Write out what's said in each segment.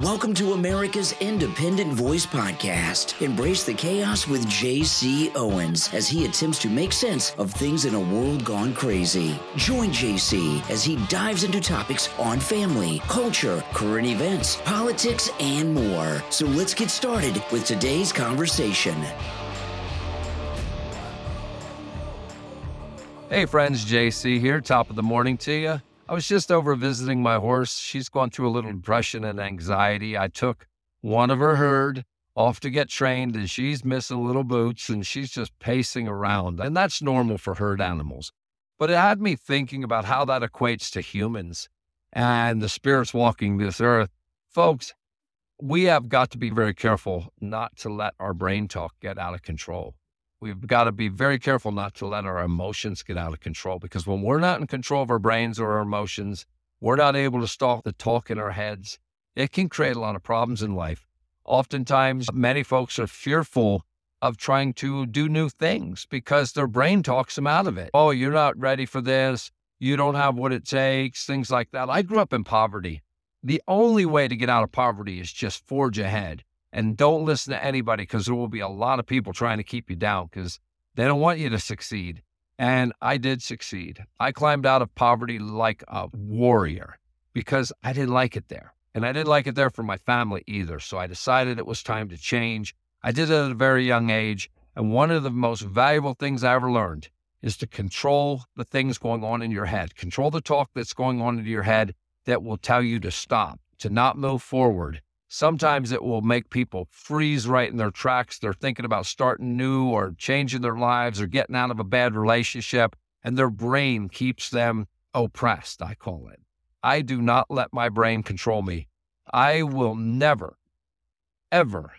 Welcome to America's Independent Voice Podcast. Embrace the chaos with JC Owens as he attempts to make sense of things in a world gone crazy. Join JC as he dives into topics on family, culture, current events, politics, and more. So let's get started with today's conversation. Hey friends, JC here, top of the morning to you. I was just over visiting my horse. She's gone through a little depression and anxiety. I took one of her herd off to get trained, and she's missing little boots and she's just pacing around. And that's normal for herd animals. But it had me thinking about how that equates to humans and the spirits walking this earth. Folks, we have got to be very careful not to let our brain talk get out of control. We've got to be very careful not to let our emotions get out of control because when we're not in control of our brains or our emotions, we're not able to stop the talk in our heads. It can create a lot of problems in life. Oftentimes, many folks are fearful of trying to do new things because their brain talks them out of it. Oh, you're not ready for this. You don't have what it takes, things like that. I grew up in poverty. The only way to get out of poverty is just forge ahead and don't listen to anybody because there will be a lot of people trying to keep you down because they don't want you to succeed. And I did succeed. I climbed out of poverty like a warrior because I didn't like it there. And I didn't like it there for my family either. So I decided it was time to change. I did it at a very young age. And one of the most valuable things I ever learned is to control the things going on in your head, control the talk that's going on in your head that will tell you to stop, to not move forward, Sometimes it will make people freeze right in their tracks. They're thinking about starting new or changing their lives or getting out of a bad relationship, and their brain keeps them oppressed, I call it. I do not let my brain control me. I will never, ever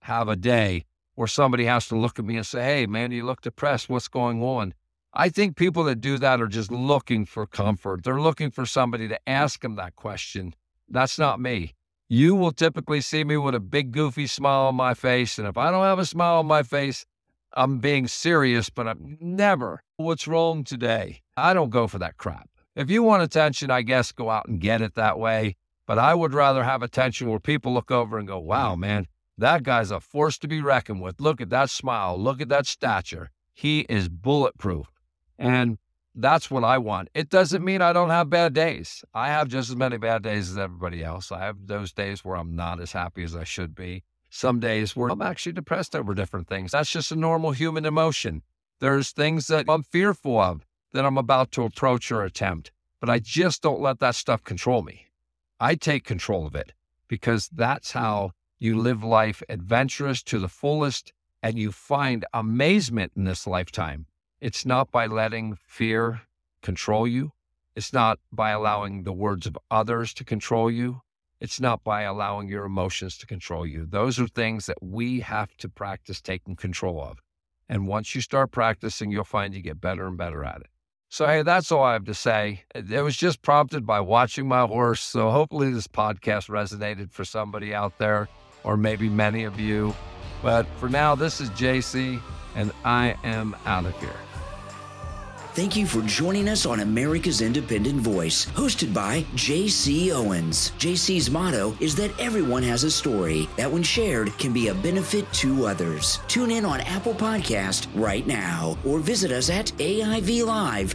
have a day where somebody has to look at me and say, Hey, man, you look depressed. What's going on? I think people that do that are just looking for comfort. They're looking for somebody to ask them that question. That's not me you will typically see me with a big goofy smile on my face. And if I don't have a smile on my face, I'm being serious, but I'm never, what's wrong today? I don't go for that crap. If you want attention, I guess go out and get it that way. But I would rather have attention where people look over and go, wow, man, that guy's a force to be reckoned with. Look at that smile. Look at that stature. He is bulletproof. And that's what I want. It doesn't mean I don't have bad days. I have just as many bad days as everybody else. I have those days where I'm not as happy as I should be. Some days where I'm actually depressed over different things. That's just a normal human emotion. There's things that I'm fearful of that I'm about to approach or attempt, but I just don't let that stuff control me. I take control of it because that's how you live life adventurous to the fullest and you find amazement in this lifetime it's not by letting fear control you. It's not by allowing the words of others to control you. It's not by allowing your emotions to control you. Those are things that we have to practice taking control of. And once you start practicing, you'll find you get better and better at it. So, hey, that's all I have to say. It was just prompted by watching my horse. So, hopefully, this podcast resonated for somebody out there, or maybe many of you. But for now, this is JC, and I am out of here. Thank you for joining us on America's Independent Voice, hosted by JC Owens. JC's motto is that everyone has a story that, when shared, can be a benefit to others. Tune in on Apple Podcast right now or visit us at AIVlive.com.